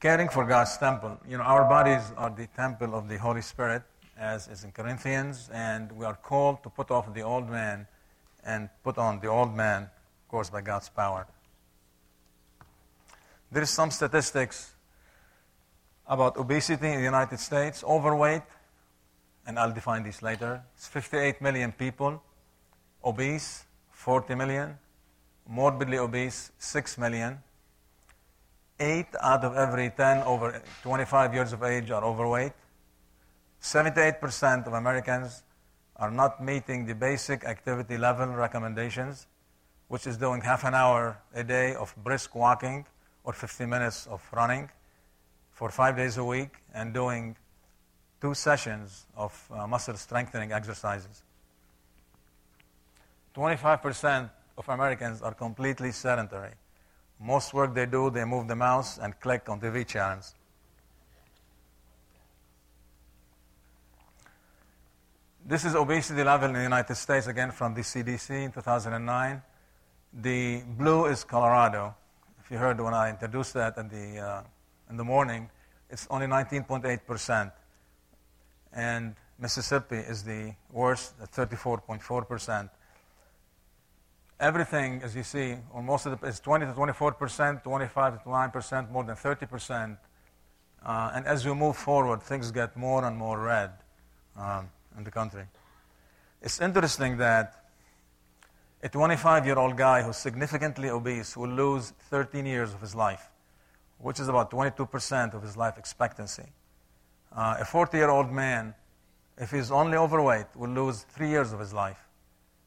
caring for God's temple. You know, our bodies are the temple of the Holy Spirit, as is in Corinthians, and we are called to put off the old man and put on the old man, of course, by God's power. There is some statistics about obesity in the United States, overweight, and I'll define these later. It's 58 million people, obese, 40 million, morbidly obese, 6 million. Eight out of every 10 over 25 years of age are overweight. 78% of Americans are not meeting the basic activity level recommendations, which is doing half an hour a day of brisk walking or 50 minutes of running for five days a week and doing two sessions of uh, muscle strengthening exercises. 25% of Americans are completely sedentary. Most work they do, they move the mouse and click on TV channels. This is obesity level in the United States, again from the CDC in 2009. The blue is Colorado. If you heard when I introduced that in the, uh, in the morning, it's only 19.8%. And Mississippi is the worst at 34.4% everything, as you see, or most of it is 20 to 24 percent, 25 to 29 percent, more than 30 percent. Uh, and as we move forward, things get more and more red um, in the country. It's interesting that a 25 year old guy who's significantly obese will lose 13 years of his life, which is about 22% of his life expectancy. Uh, a 40 year old man, if he's only overweight, will lose three years of his life.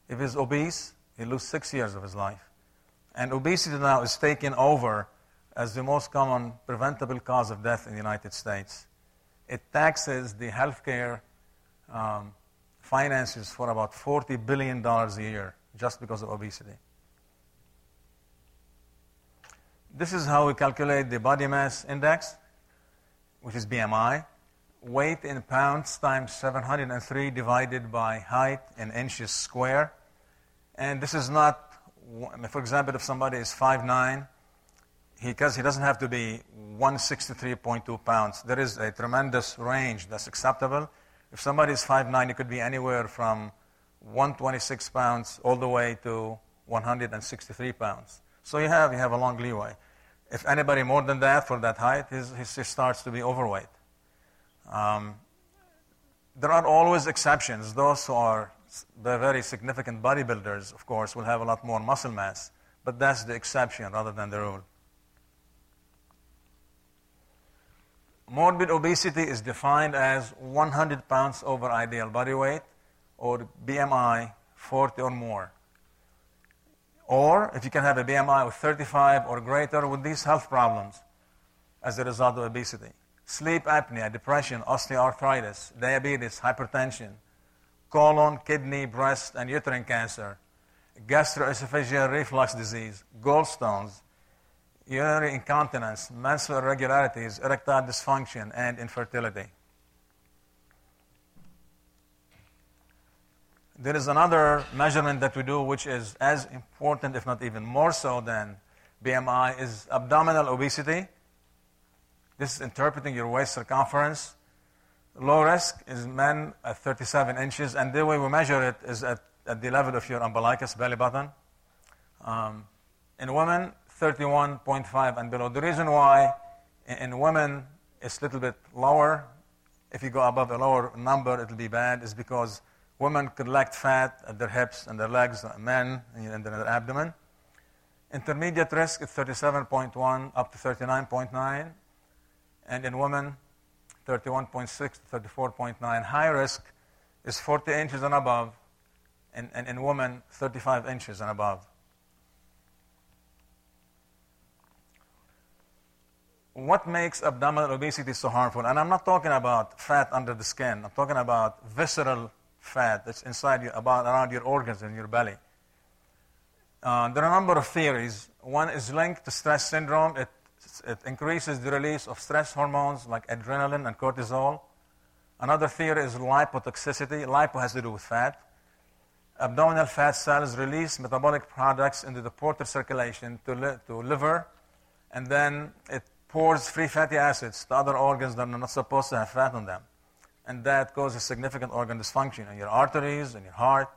If he's obese, he loses six years of his life. And obesity now is taken over as the most common preventable cause of death in the United States. It taxes the healthcare um, finances for about $40 billion a year just because of obesity. This is how we calculate the body mass index, which is BMI. Weight in pounds times 703 divided by height in inches square. And this is not, for example, if somebody is 5'9, he, he doesn't have to be 163.2 pounds. There is a tremendous range that's acceptable. If somebody is 5'9, it could be anywhere from 126 pounds all the way to 163 pounds. So you have, you have a long leeway. If anybody more than that for that height, he starts to be overweight. Um, there are always exceptions. Those who are the very significant bodybuilders, of course, will have a lot more muscle mass, but that's the exception rather than the rule. Morbid obesity is defined as 100 pounds over ideal body weight or BMI 40 or more. Or if you can have a BMI of 35 or greater with these health problems as a result of obesity sleep apnea, depression, osteoarthritis, diabetes, hypertension, colon, kidney, breast, and uterine cancer, gastroesophageal reflux disease, gallstones, urinary incontinence, menstrual irregularities, erectile dysfunction, and infertility. There is another measurement that we do which is as important, if not even more so than BMI, is abdominal obesity. This is interpreting your waist circumference Low risk is men at 37 inches, and the way we measure it is at, at the level of your umbilicus, belly button. Um, in women, 31.5 and below. The reason why in, women it's a little bit lower, if you go above a lower number, it'll be bad, is because women collect fat at their hips and their legs, men in their abdomen. Intermediate risk is 37.1 up to 39.9, and in women, 31.6 to 34.9. High risk is 40 inches and above, and, and in women, 35 inches and above. What makes abdominal obesity so harmful? And I'm not talking about fat under the skin. I'm talking about visceral fat that's inside you, about around your organs in your belly. Uh, there are a number of theories. One is linked to stress syndrome. It it increases the release of stress hormones like adrenaline and cortisol. Another theory is lipotoxicity. Lipo has to do with fat. Abdominal fat cells release metabolic products into the portal circulation to, li- to liver, and then it pours free fatty acids to other organs that are not supposed to have fat on them. And that causes significant organ dysfunction in your arteries, in your heart.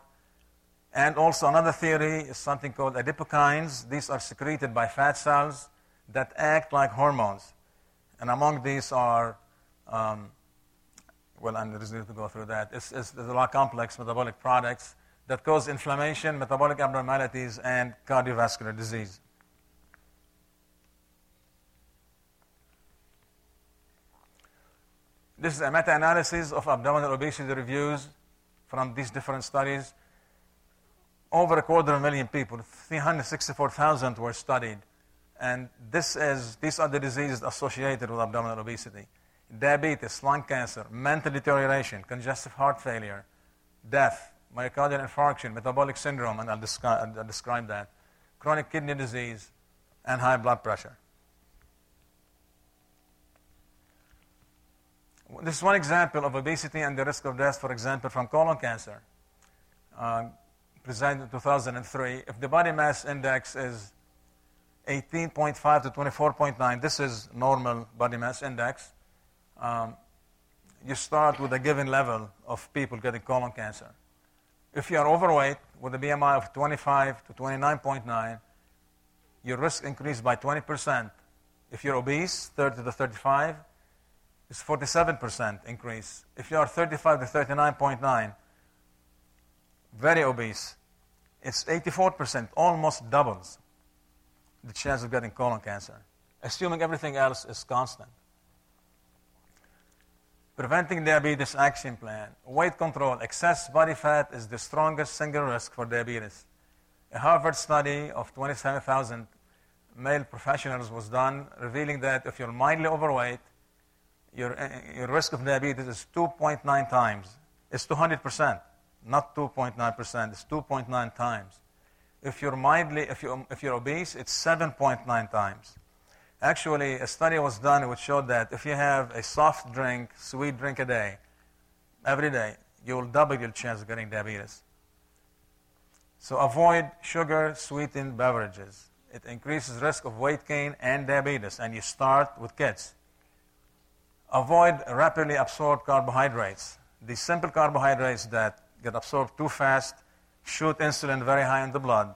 And also, another theory is something called adipokines. These are secreted by fat cells that act like hormones. And among these are, um, well, I'm there's need to go through that. It's, it's, there's a lot of complex metabolic products that cause inflammation, metabolic abnormalities, and cardiovascular disease. This is a meta-analysis of abdominal obesity reviews from these different studies. Over a quarter of a million people, 364,000 were studied. And this is, these are the diseases associated with abdominal obesity. Diabetes, lung cancer, mental deterioration, congestive heart failure, death, myocardial infarction, metabolic syndrome, and I'll, descri- I'll describe that, chronic kidney disease, and high blood pressure. This is one example of obesity and the risk of death, for example, from colon cancer, uh, presented in 2003. If the body mass index is 18.5 to 24.9, this is normal body mass index. Um, you start with a given level of people getting colon cancer. If you are overweight with a BMI of 25 to 29.9, your risk increased by 20%. If you're obese, 30 to 35, it's 47% increase. If you are 35 to 39.9, very obese, it's 84%, almost doubles the chance of getting colon cancer, assuming everything else is constant. Preventing diabetes action plan. Weight control. Excess body fat is the strongest single risk for diabetes. A Harvard study of 27,000 male professionals was done, revealing that if you're mildly overweight, your, eh, your risk of diabetes is 2.9 times. It's 200%, not 2.9%. It's 2.9 times. If you're mildly, if you're, if you're obese, it's 7.9 times. Actually, a study was done which showed that if you have a soft drink, sweet drink a day, every day, you will double your chance of getting diabetes. So avoid sugar sweetened beverages. It increases risk of weight gain and diabetes, and you start with kids. Avoid rapidly absorbed carbohydrates. The simple carbohydrates that get absorbed too fast shoot insulin very high in the blood.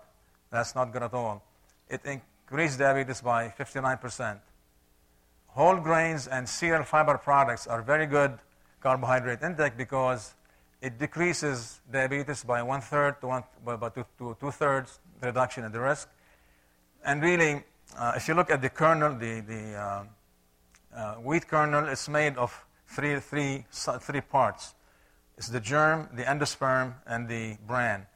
That's not good at all. It increases diabetes by 59%. Whole grains and cereal fiber products are very good carbohydrate intake because it decreases diabetes by one third to, one, by two, to two thirds reduction in the risk. And really, uh, if you look at the kernel, the, the uh, uh, wheat kernel is made of three, three, three parts. It's the germ, the endosperm, and the bran.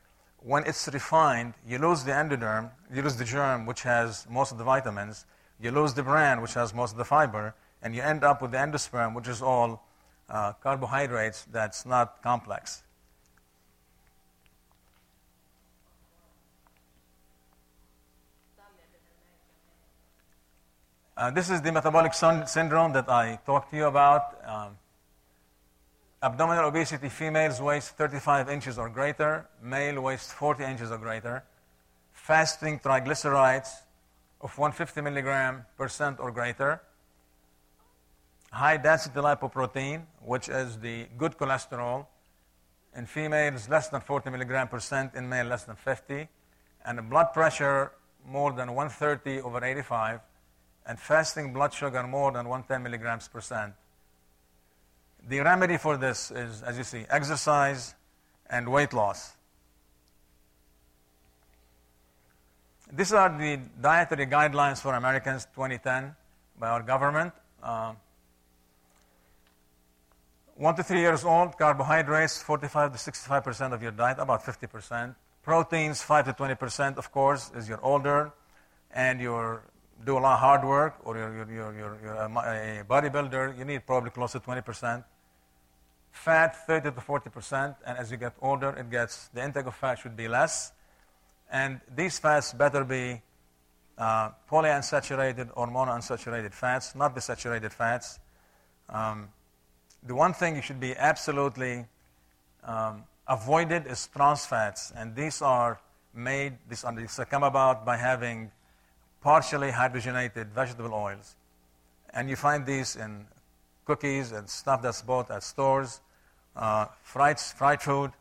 When it's refined, you lose the endoderm, you lose the germ, which has most of the vitamins, you lose the bran, which has most of the fiber, and you end up with the endosperm, which is all uh, carbohydrates that's not complex. Uh, this is the metabolic syndrome that I talked to you about. Um, abdominal obesity, females waist 35 inches or greater, male waist 40 inches or greater. Fasting triglycerides of 150 milligram percent or greater. High density lipoprotein, which is the good cholesterol, in females less than 40 milligram percent, in male less than 50. And blood pressure more than 130 over 85 and fasting blood sugar more than 110 milligrams percent. The remedy for this is, as you see, exercise and weight loss. These are the dietary guidelines for Americans 2010 by our government. Uh, one to three years old, carbohydrates 45 to 65 percent of your diet, about 50 percent. Proteins 5 to 20 percent, of course, as you're older and you're do a lot of hard work or you're, you're, you're, you're a bodybuilder, you need probably close to 20%. Fat, 30 to 40%. And as you get older, it gets, the intake of fat should be less. And these fats better be uh, polyunsaturated or monounsaturated fats, not the saturated fats. Um, the one thing you should be absolutely um, avoided is trans fats. And these are made, these, are, these come about by having partially hydrogenated vegetable oils. And you find these in cookies and stuff that's bought at stores, uh, fried, fried food.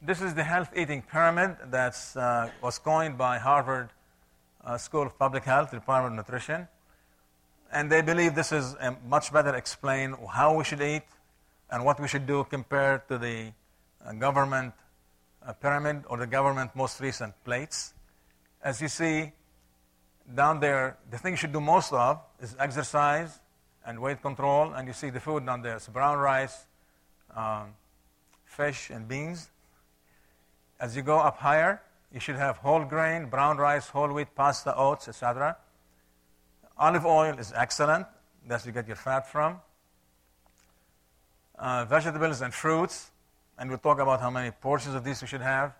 This is the health eating pyramid that uh, was coined by Harvard uh, School of Public Health, Department of Nutrition. And they believe this is much better explain how we should eat and what we should do compared to the uh, government uh, pyramid or the government most recent plates. As you see down there, the thing you should do most of is exercise and weight control. And you see the food down there. It's brown rice, um, fish, and beans. As you go up higher, you should have whole grain, brown rice, whole wheat, pasta, oats, etc. Olive oil is excellent. That's where you get your fat from. Uh, vegetables and fruits, and we'll talk about how many portions of these we should have.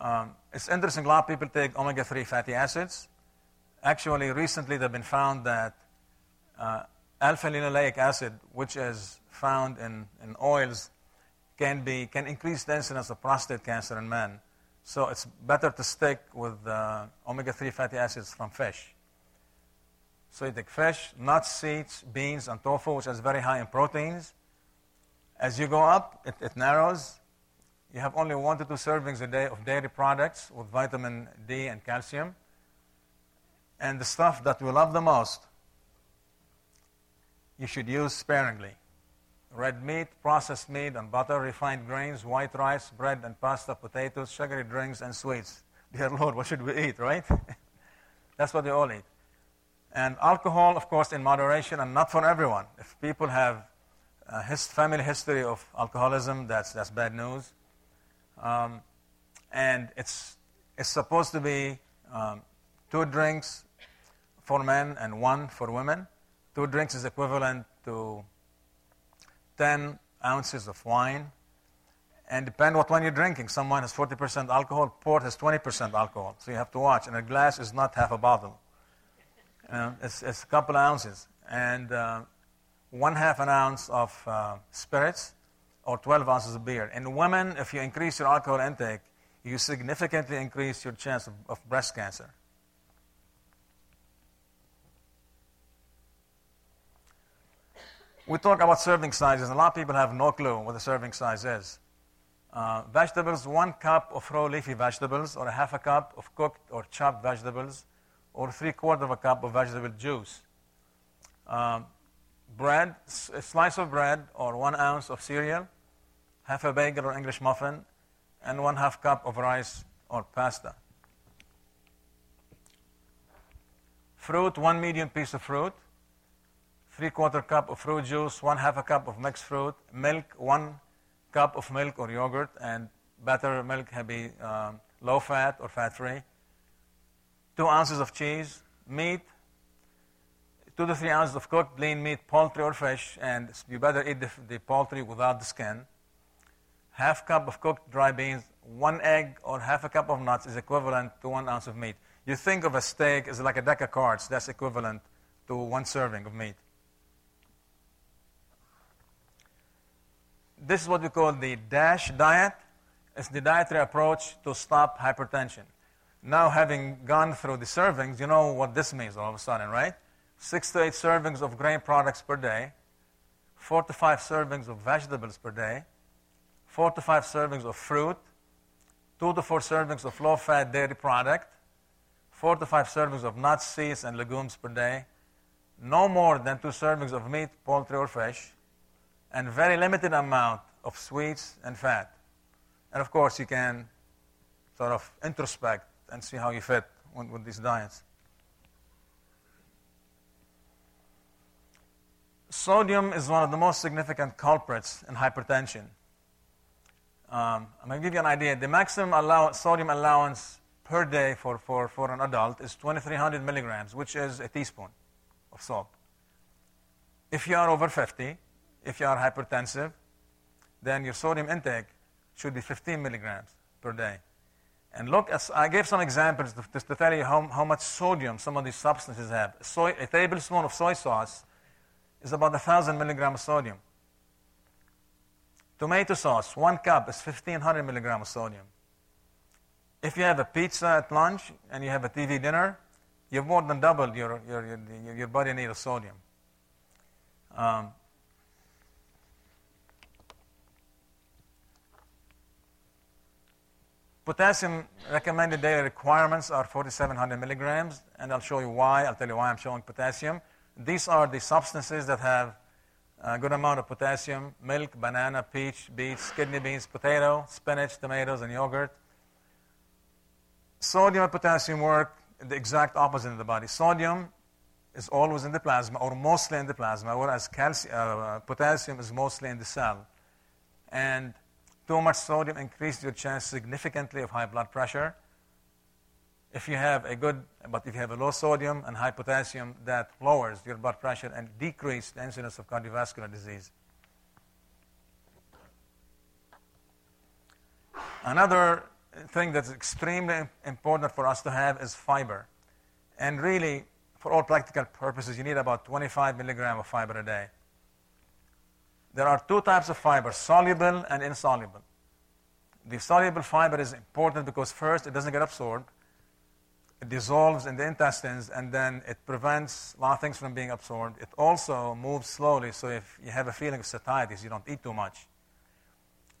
Um, it's interesting, a lot of people take omega 3 fatty acids. Actually, recently they've been found that uh, alpha linoleic acid, which is found in, in oils, can, be, can increase the incidence of prostate cancer in men. So it's better to stick with uh, omega 3 fatty acids from fish. So you take fish, nuts, seeds, beans, and tofu, which is very high in proteins. As you go up, it, it narrows. You have only one to two servings a day of dairy products with vitamin D and calcium. And the stuff that we love the most, you should use sparingly. Red meat, processed meat, and butter, refined grains, white rice, bread and pasta, potatoes, sugary drinks, and sweets. Dear Lord, what should we eat, right? That's what they all eat. And alcohol, of course, in moderation and not for everyone. If people have a family history of alcoholism, that's, that's bad news. Um, and it's, it's supposed to be um, two drinks for men and one for women. Two drinks is equivalent to 10 ounces of wine. And depend what wine you're drinking. Some wine has 40% alcohol, port has 20% alcohol. So you have to watch. And a glass is not half a bottle. Uh, it's, it's, a couple of ounces. And uh, one half an ounce of uh, spirits or 12 ounces of beer. In women, if you increase your alcohol intake, you significantly increase your chance of, of breast cancer. We talk about serving sizes, and a lot of people have no clue what the serving size is. Uh, vegetables, one cup of raw leafy vegetables, or a half a cup of cooked or chopped vegetables, or three quarters of a cup of vegetable juice. Um, bread, a slice of bread or one ounce of cereal, half a bagel or English muffin, and one half cup of rice or pasta. Fruit, one medium piece of fruit, three quarter cup of fruit juice, one half a cup of mixed fruit, milk, one cup of milk or yogurt, and better milk be um, low fat or fat free, two ounces of cheese, meat, two to three ounces of cooked lean meat, poultry or fish, and you better eat the, the poultry without the skin. Half cup of cooked dry beans, one egg or half a cup of nuts is equivalent to one ounce of meat. You think of a steak as like a deck of cards, that's equivalent to one serving of meat. This is what we call the DASH diet. It's the dietary approach to stop hypertension. Now, having gone through the servings, you know what this means all of a sudden, right? six to eight servings of grain products per day, four to five servings of vegetables per day, four to five servings of fruit, two to four servings of low fat dairy product, four to five servings of nuts, seeds, and legumes per day, no more than two servings of meat, poultry, or fish, and very limited amount of sweets and fat. And of course, you can sort of introspect and see how you fit with these diets. Sodium is one of the most significant culprits in hypertension. Um, I'm going to give you an idea. The maximum allow- sodium allowance per day for, for, for an adult is 2,300 milligrams, which is a teaspoon of salt. If you are over 50, if you are hypertensive, then your sodium intake should be 15 milligrams per day. And look, I gave some examples to, to tell you how, how much sodium some of these substances have. Soy, a tablespoon of soy sauce is about 1,000 milligrams of sodium. Tomato sauce, one cup is 1,500 milligrams of sodium. If you have a pizza at lunch and you have a TV dinner, you've more than doubled your, your, your, your body need of sodium. Um, Potassium recommended daily requirements are 4,700 milligrams, and I'll show you why. I'll tell you why I'm showing potassium. These are the substances that have a good amount of potassium milk, banana, peach, beets, kidney beans, potato, spinach, tomatoes, and yogurt. Sodium and potassium work the exact opposite in the body. Sodium is always in the plasma, or mostly in the plasma, whereas calcium, uh, potassium is mostly in the cell. And too much sodium increases your chance significantly of high blood pressure. If you have a good, but if you have a low sodium and high potassium, that lowers your blood pressure and decreases the incidence of cardiovascular disease. Another thing that's extremely important for us to have is fiber. And really, for all practical purposes, you need about 25 milligram of fiber a day. There are two types of fiber, soluble and insoluble. The soluble fiber is important because first, it doesn't get absorbed. It dissolves in the intestines and then it prevents a lot of things from being absorbed. It also moves slowly, so if you have a feeling of satiety, you don't eat too much.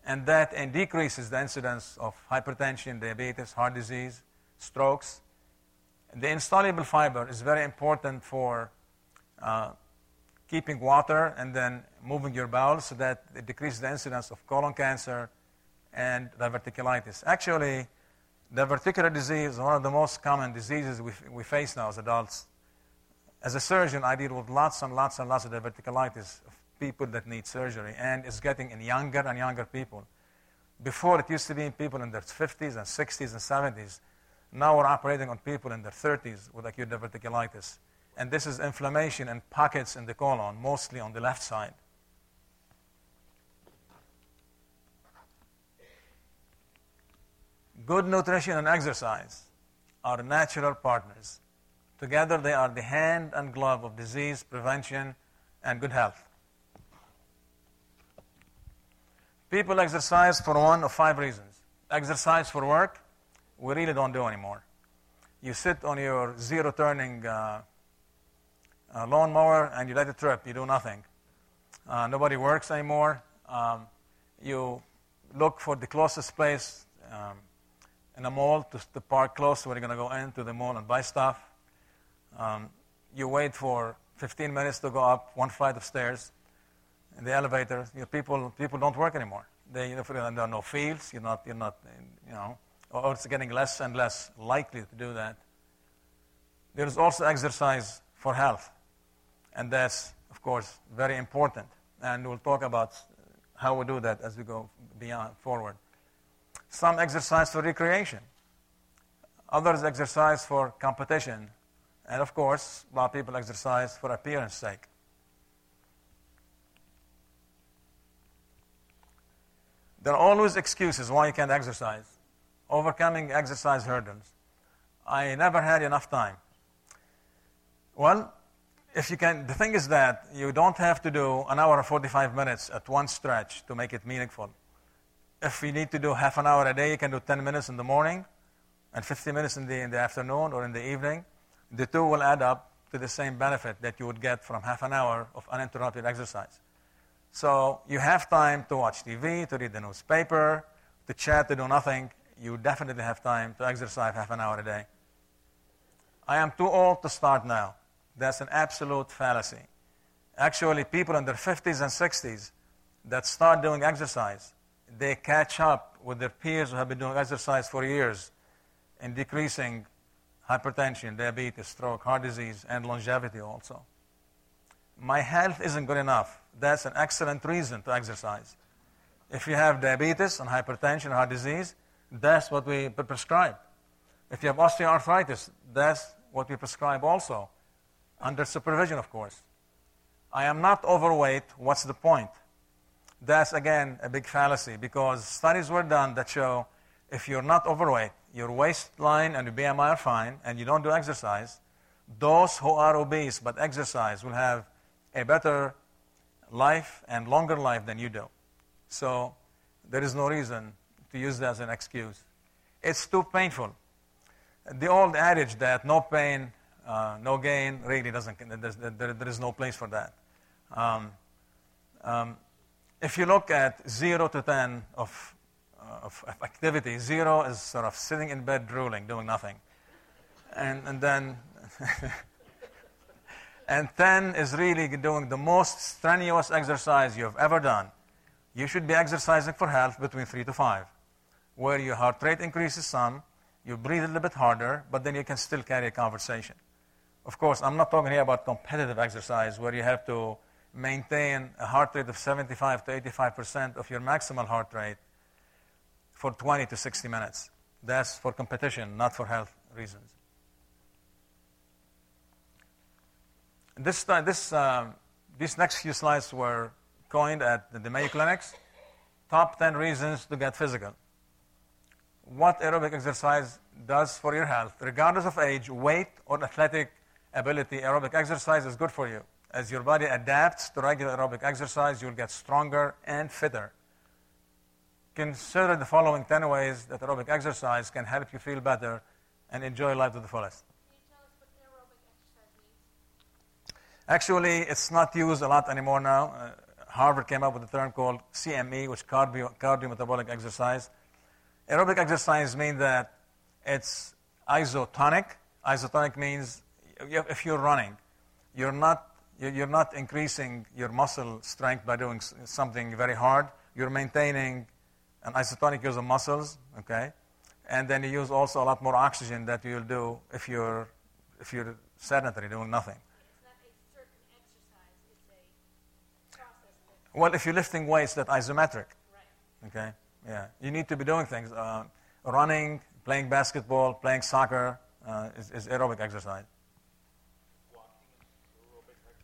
And that and decreases the incidence of hypertension, diabetes, heart disease, strokes. The insoluble fiber is very important for uh, keeping water and then moving your bowels so that it decreases the incidence of colon cancer and diverticulitis. Actually, diverticular disease is one of the most common diseases we, we face now as adults. As a surgeon, I deal with lots and lots and lots of diverticulitis of people that need surgery, and it's getting in younger and younger people. Before, it used to be in people in their 50s and 60s and 70s. Now we're operating on people in their 30s with acute diverticulitis. And this is inflammation in pockets in the colon, mostly on the left side. Good nutrition and exercise are natural partners. Together, they are the hand and glove of disease prevention and good health. People exercise for one of five reasons. Exercise for work, we really don't do anymore. You sit on your zero turning uh, uh, lawnmower and you let it trip, you do nothing. Uh, nobody works anymore. Um, you look for the closest place um, in a mall to, to park close where you're going to go into the mall and buy stuff. Um, you wait for 15 minutes to go up one flight of stairs in the elevator. You know, people, people don't work anymore. They, you know, there are no fields. You're not, you're not, you know, or it's getting less and less likely to do that. There is also exercise for health. And that's, of course, very important. And we'll talk about how we do that as we go beyond forward. Some exercise for recreation. Others exercise for competition. And of course, a lot of people exercise for appearance sake. There are always excuses why you can't exercise. Overcoming exercise hurdles. I never had enough time. Well, if you can, the thing is that you don't have to do an hour or 45 minutes at one stretch to make it meaningful. If you need to do half an hour a day, you can do 10 minutes in the morning and 50 minutes in the, in the afternoon or in the evening. The two will add up to the same benefit that you would get from half an hour of uninterrupted exercise. So you have time to watch TV, to read the newspaper, to chat, to do nothing. You definitely have time to exercise half an hour a day. I am too old to start now. That's an absolute fallacy. Actually, people in their 50s and 60s that start doing exercise they catch up with their peers who have been doing exercise for years in decreasing hypertension, diabetes, stroke, heart disease, and longevity also. My health isn't good enough. That's an excellent reason to exercise. If you have diabetes and hypertension, heart disease, that's what we prescribe. If you have osteoarthritis, that's what we prescribe also, under supervision, of course. I am not overweight. What's the point? That's again a big fallacy because studies were done that show if you're not overweight, your waistline and your BMI are fine, and you don't do exercise, those who are obese but exercise will have a better life and longer life than you do. So there is no reason to use that as an excuse. It's too painful. The old adage that no pain, uh, no gain really doesn't, there, there is no place for that. Um, um, if you look at 0 to 10 of, uh, of, activity, 0 is sort of sitting in bed drooling, doing nothing. And, and then, and 10 is really doing the most strenuous exercise you've ever done. You should be exercising for health between 3 to 5, where your heart rate increases some, you breathe a little bit harder, but then you can still carry a conversation. Of course, I'm not talking here about competitive exercise where you have to maintain a heart rate of 75 to 85% of your maximal heart rate for 20 to 60 minutes. That's for competition, not for health reasons. This, this, uh, these next few slides were coined at the Mayo Clinics. Top 10 reasons to get physical. What aerobic exercise does for your health, regardless of age, weight, or athletic ability, aerobic exercise is good for you. As your body adapts to regular aerobic exercise, you'll get stronger and fitter. Consider the following 10 ways that aerobic exercise can help you feel better and enjoy life to the fullest. Actually, it's not used a lot anymore now. Uh, Harvard came up with a term called CME, which cardio, cardiometabolic exercise. Aerobic exercise means that it's isotonic. Isotonic means if you're running, you're not you're not increasing your muscle strength by doing something very hard. You're maintaining an isotonic use of muscles, okay? And then you use also a lot more oxygen that you'll do if you're, if you're sedentary, doing nothing. Well, if you're lifting weights, that's isometric. Right. Okay? Yeah. You need to be doing things. Uh, running, playing basketball, playing soccer uh, is, is aerobic exercise.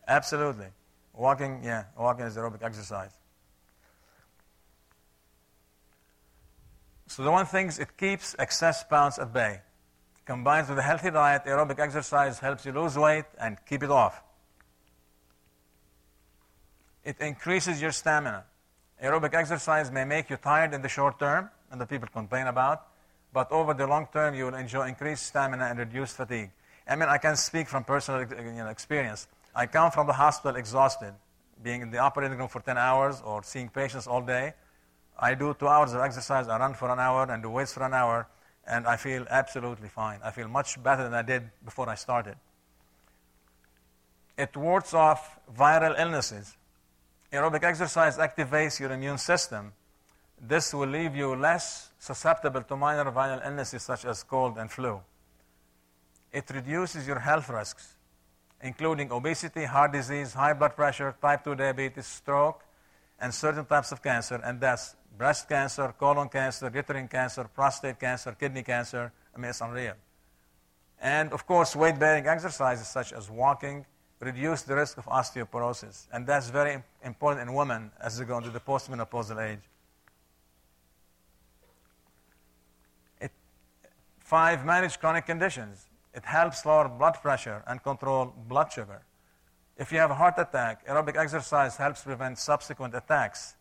Absolutely. Walking, yeah, walking is aerobic exercise. So the one thing is it keeps excess pounds at bay. Combines with a healthy diet, aerobic exercise helps you lose weight and keep it off. It increases your stamina. Aerobic exercise may make you tired in the short term, and the people complain about, but over the long term, you will enjoy increased stamina and reduced fatigue. I mean, I can speak from personal you know, experience. I come from the hospital exhausted, being in the operating room for 10 hours or seeing patients all day. I do two hours of exercise, I run for an hour and do weights for an hour, and I feel absolutely fine. I feel much better than I did before I started. It wards off viral illnesses. Aerobic exercise activates your immune system. This will leave you less susceptible to minor viral illnesses such as cold and flu. It reduces your health risks including obesity, heart disease, high blood pressure, type 2 diabetes, stroke, and certain types of cancer, and that's breast cancer, colon cancer, uterine cancer, prostate cancer, kidney cancer. I mean, it's unreal. And of course, weight bearing exercises such as walking reduce the risk of osteoporosis. And that's very important in women as they go into the postmenopausal age. It, five, manage chronic conditions. It helps lower blood pressure and control blood sugar. If you have a heart attack, aerobic exercise helps prevent subsequent attacks.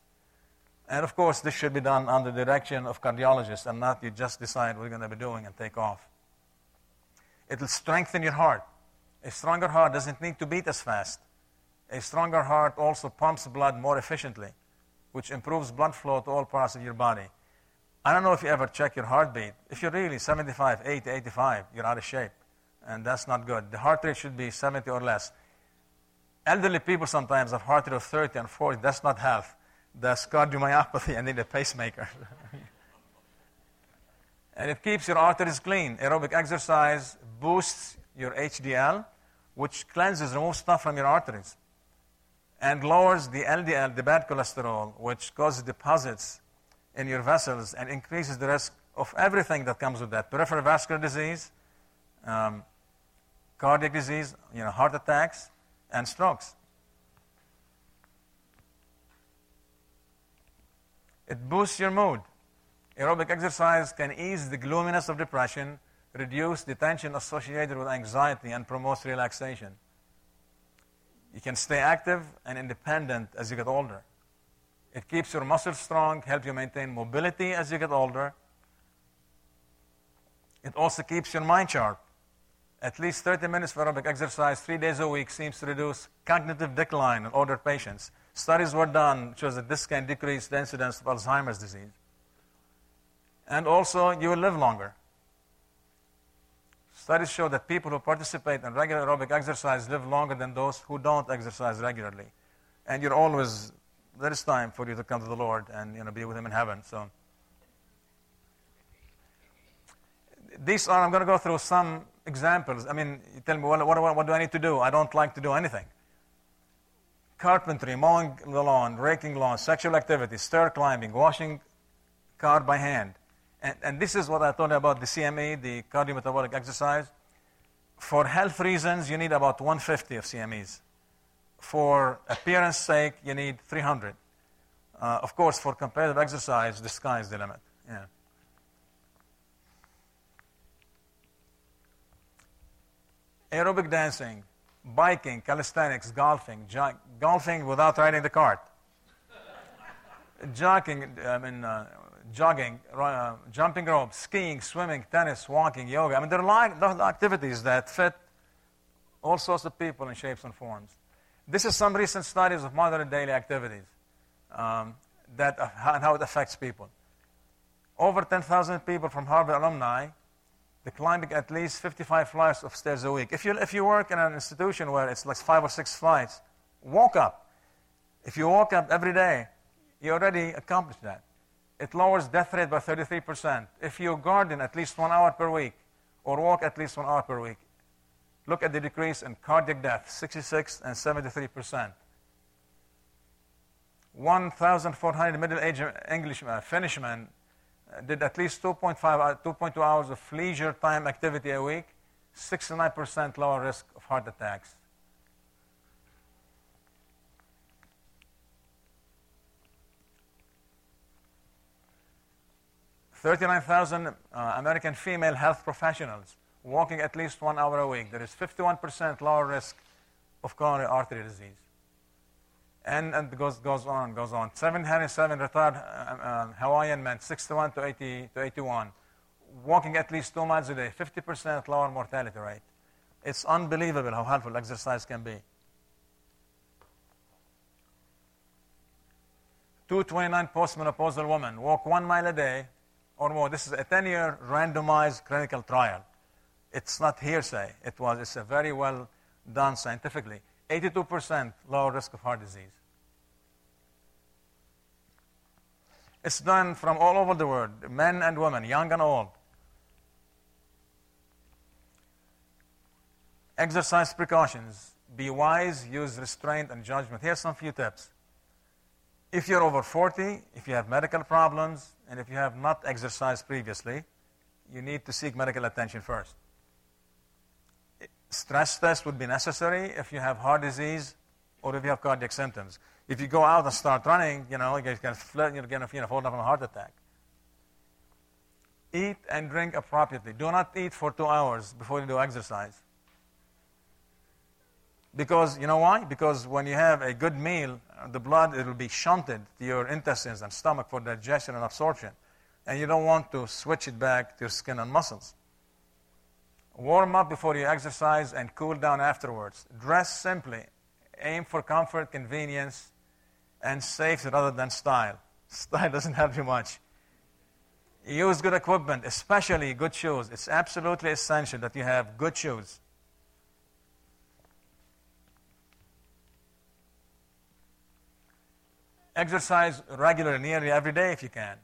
And of course, this should be done under the direction of cardiologists and not you just decide what you're going to be doing and take off. It will strengthen your heart. A stronger heart doesn't need to beat as fast. A stronger heart also pumps blood more efficiently, which improves blood flow to all parts of your body. I don't know if you ever check your heartbeat. If you're really 75, 80, 85, you're out of shape and that's not good. The heart rate should be 70 or less. Elderly people sometimes have heart rate of 30 and 40. That's not health. That's cardiomyopathy and need a pacemaker. and it keeps your arteries clean. Aerobic exercise boosts your HDL, which cleanses, removes stuff from your arteries, and lowers the LDL, the bad cholesterol, which causes deposits in your vessels and increases the risk of everything that comes with that peripheral vascular disease, um, cardiac disease, you know, heart attacks, and strokes. It boosts your mood. Aerobic exercise can ease the gloominess of depression, reduce the tension associated with anxiety, and promotes relaxation. You can stay active and independent as you get older. It keeps your muscles strong, helps you maintain mobility as you get older. It also keeps your mind sharp At least 30 minutes of aerobic exercise three days a week seems to reduce cognitive decline in older patients. Studies were done which shows that this can decrease the incidence of Alzheimer's disease. And also, you will live longer. Studies show that people who participate in regular aerobic exercise live longer than those who don't exercise regularly. And you're always, there is time for you to come to the Lord and you know, be with Him in heaven. So, these are, I'm going to go through some examples. I mean, you tell me, what, what, what do I need to do? I don't like to do anything carpentry, mowing the lawn, raking lawn, sexual activity, stair climbing, washing car by hand. And, and this is what I told you about the CME, the cardiometabolic exercise. For health reasons, you need about 150 of CMEs. For appearance sake, you need 300. Uh, of course, for competitive exercise, the sky is the limit. Yeah. Aerobic dancing, biking, calisthenics, golfing, golfing without riding the cart, jogging, I mean, uh, jogging, uh, jumping rope, skiing, swimming, tennis, walking, yoga. I mean, there are a lot of activities that fit all sorts of people in shapes and forms. This is some recent studies of modern daily activities um, that, uh, and how it affects people. Over 10,000 people from Harvard alumni climbing at least 55 flights of stairs a week. If you, if you work in an institution where it's like five or six flights, walk up. If you walk up every day, you already accomplished that. It lowers death rate by 33%. If you garden at least one hour per week or walk at least one hour per week, look at the decrease in cardiac death, 66 and 73%. 1,400 middle-aged English uh, Finnish men did at least 2.5, 2.2 hours of leisure time activity a week, 69% lower risk of heart attacks. Thirty-nine thousand uh, American female health professionals walking at least one hour a week. There is 51% lower risk of coronary artery disease and, and goes, goes on, goes on. 707 retired uh, Hawaiian men, 61 to, 80, to 81, walking at least two miles a day, 50% lower mortality rate. It's unbelievable how helpful exercise can be. 229 postmenopausal women walk one mile a day or more. This is a 10 year randomized clinical trial. It's not hearsay. It was, it's a very well done scientifically. 82% lower risk of heart disease. It's done from all over the world, men and women, young and old. Exercise precautions. Be wise, use restraint and judgment. Here's some few tips. If you're over 40, if you have medical problems, and if you have not exercised previously, you need to seek medical attention first stress test would be necessary if you have heart disease or if you have cardiac symptoms. If you go out and start running, you know, you're going to you're going to you know, a heart attack. Eat and drink appropriately. Do not eat for two hours before you do exercise. Because, you know why? Because when you have a good meal, the blood, it will be shunted to your intestines and stomach for digestion and absorption. And you don't want to switch it back to your skin and muscles. Warm up before you exercise and cool down afterwards. Dress simply. Aim for comfort, convenience, and safety rather than style. Style doesn't help you much. Use good equipment, especially good shoes. It's absolutely essential that you have good shoes. Exercise regularly, nearly every day if you can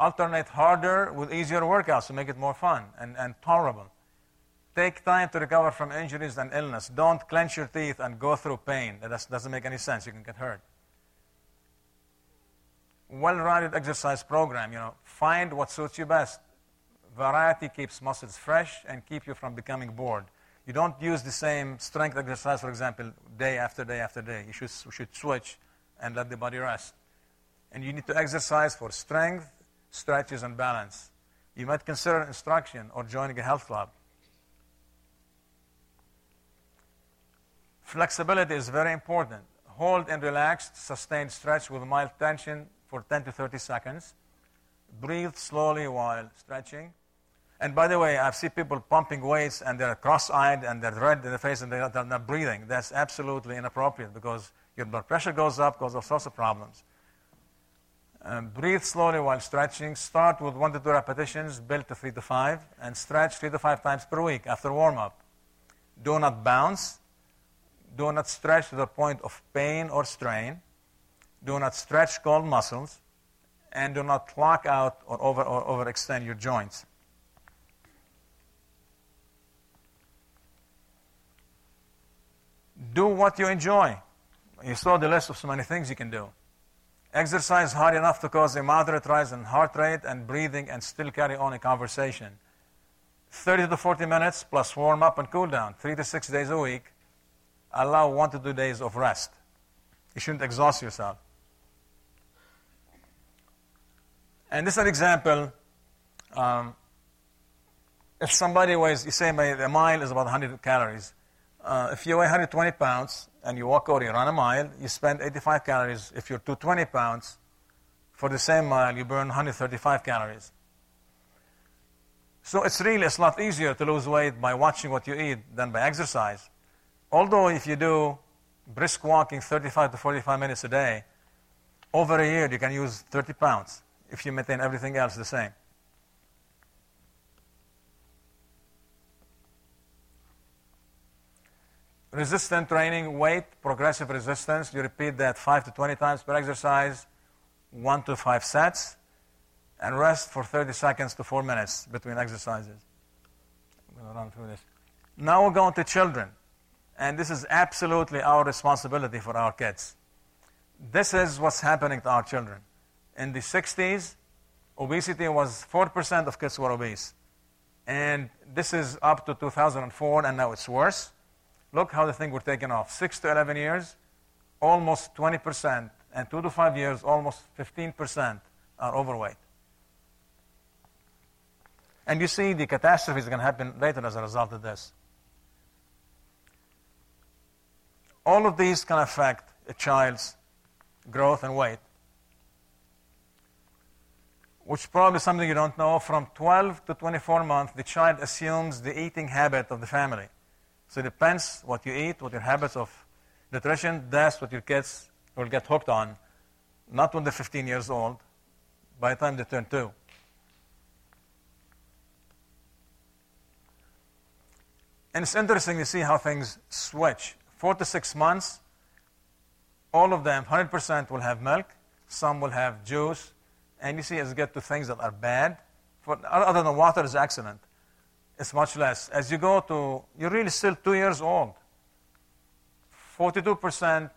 alternate harder with easier workouts to make it more fun and, and tolerable. Take time to recover from injuries and illness. Don't clench your teeth and go through pain. That doesn't make any sense. You can get hurt. Well-rounded exercise program. You know, find what suits you best. Variety keeps muscles fresh and keep you from becoming bored. You don't use the same strength exercise, for example, day after day after day. You should, you should switch and let the body rest. And you need to exercise for strength, stretches, and balance. You might consider instruction or joining a health club. Flexibility is very important. Hold and relaxed, sustained stretch with mild tension for 10 to 30 seconds. Breathe slowly while stretching. And by the way, I've seen people pumping weights and they're cross-eyed and they're red in the face and they're not, they're not breathing. That's absolutely inappropriate because your blood pressure goes up, causes all sorts of problems. Um, breathe slowly while stretching. Start with one to two repetitions, build to three to five, and stretch three to five times per week after warm up. Do not bounce. Do not stretch to the point of pain or strain. Do not stretch cold muscles. And do not lock out or, over, or overextend your joints. Do what you enjoy. You saw the list of so many things you can do. Exercise hard enough to cause a moderate rise in heart rate and breathing and still carry on a conversation. 30 to 40 minutes plus warm up and cool down, three to six days a week. Allow one to two days of rest. You shouldn't exhaust yourself. And this is an example. Um, if somebody weighs, you say a mile is about 100 calories. Uh, if you weigh 120 pounds and you walk or you run a mile, you spend 85 calories. If you're 220 pounds, for the same mile, you burn 135 calories. So it's really it's a lot easier to lose weight by watching what you eat than by exercise. Although if you do brisk walking 35 to 45 minutes a day, over a year you can use 30 pounds if you maintain everything else the same. Resistant training, weight, progressive resistance. You repeat that 5 to 20 times per exercise, 1 to 5 sets, and rest for 30 seconds to 4 minutes between exercises. I'm going to run through this. Now we're going to children. And this is absolutely our responsibility for our kids. This is what's happening to our children. In the 60s, obesity was 4% of kids were obese. And this is up to 2004, and now it's worse. Look how the thing were taken off. 6 to 11 years, almost 20%, and 2 to 5 years, almost 15% are overweight. And you see the catastrophe is going to happen later as a result of this. All of these can affect a child's growth and weight, which probably something you don't know. From 12 to 24 months, the child assumes the eating habit of the family. So it depends what you eat, what your habits of nutrition, that's what your kids will get hooked on. Not when they're 15 years old, by the time they turn two. And it's interesting to see how things switch. Four to six months, all of them, 100% will have milk, some will have juice, and you see as you get to things that are bad, for, other than water is excellent it's much less. As you go to, you're really still two years old. 42%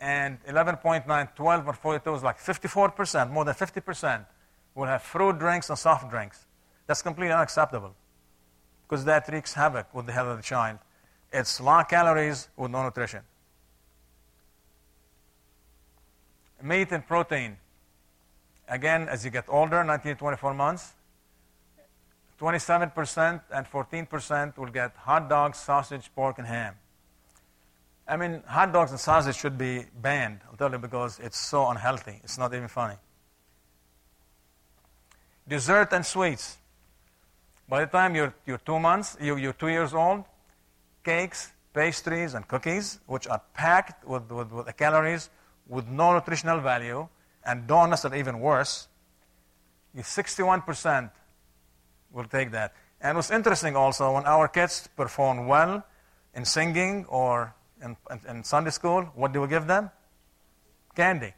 and 11.9, 12 or 42 is like 54%, more than 50% will have fruit drinks and soft drinks. That's completely unacceptable because that wreaks havoc with the health of the child. It's low calories with no nutrition. Meat and protein. Again, as you get older, 19 to 24 months, 27% and 14% will get hot dogs, sausage, pork, and ham. I mean, hot dogs and sausage should be banned, I'll tell you, because it's so unhealthy. It's not even funny. Dessert and sweets. By the time you're, you're two months, you, you're two years old, cakes, pastries, and cookies, which are packed with, with, with calories with no nutritional value, and donuts are even worse, you 61% We'll take that. And what's interesting also, when our kids perform well in singing or in, in, in Sunday school, what do we give them? Candy.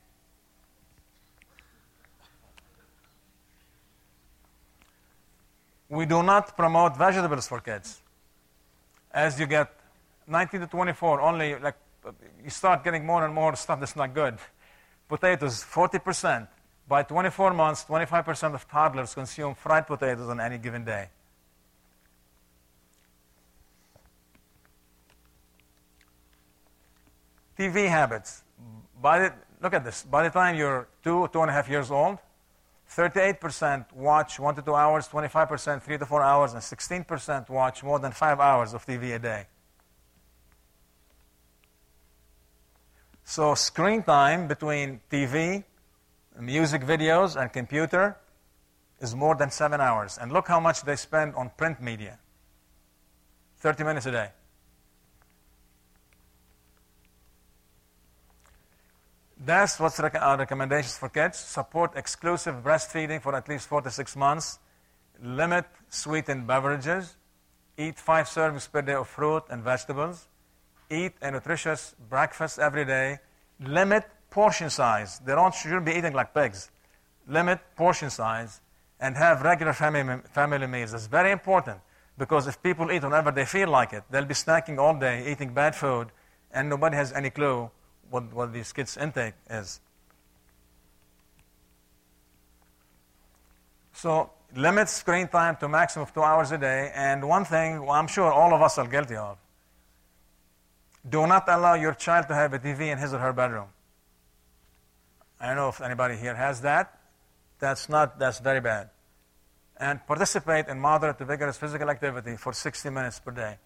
We do not promote vegetables for kids. As you get 19 to 24, only like you start getting more and more stuff that's not good. Potatoes, 40%. By 24 months, 25% of toddlers consume fried potatoes on any given day. TV habits. By the, look at this. By the time you're two, two and a half years old, 38% watch one to two hours, 25% three to four hours, and 16% watch more than five hours of TV a day. So, screen time between TV music videos and computer is more than seven hours. And look how much they spend on print media 30 minutes a day. That's what's rec- our recommendations for kids. Support exclusive breastfeeding for at least four to six months. Limit sweetened beverages. Eat five servings per day of fruit and vegetables. Eat a nutritious breakfast every day. Limit portion size. They don't shouldn't be eating like pigs. Limit portion size and have regular family, family meals. That's very important because if people eat whenever they feel like it, they'll be snacking all day, eating bad food, and nobody has any clue what, what these kids' intake is. So limit screen time to maximum of two hours a day. And one thing I'm sure all of us are guilty of. Do not allow your child to have a TV in his or her bedroom. I don't know if anybody here has that. That's not that's very bad. And participate in moderate to vigorous physical activity for 60 minutes per day.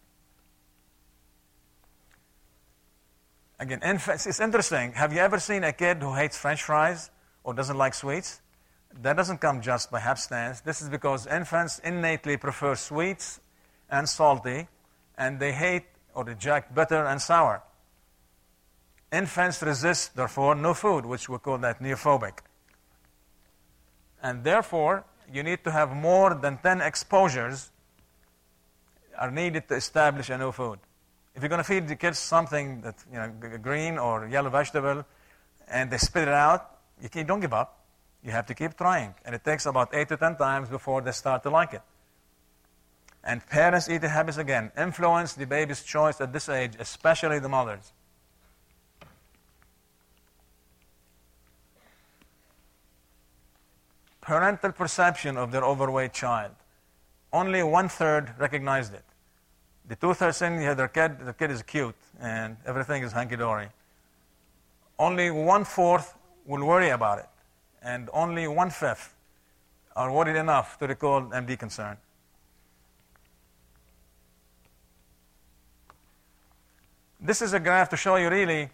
Again, infants, it's interesting. Have you ever seen a kid who hates french fries or doesn't like sweets? That doesn't come just by hapstance. This is because infants innately prefer sweets and salty, and they hate or reject bitter and sour. Infants resist, therefore, no food, which we call that neophobic. And therefore, you need to have more than 10 exposures are needed to establish a new food. If you're going to feed the kids something that, you know, green or yellow vegetable, and they spit it out, you can, don't give up. You have to keep trying. And it takes about 8 to 10 times before they start to like it. And parents' eating habits, again, influence the baby's choice at this age, especially the mothers. Parental perception of their overweight child. Only one third recognized it. The two thirds saying yeah, their kid, the kid is cute and everything is hunky dory. Only one fourth will worry about it, and only one fifth are worried enough to recall MD concern. This is a graph to show you really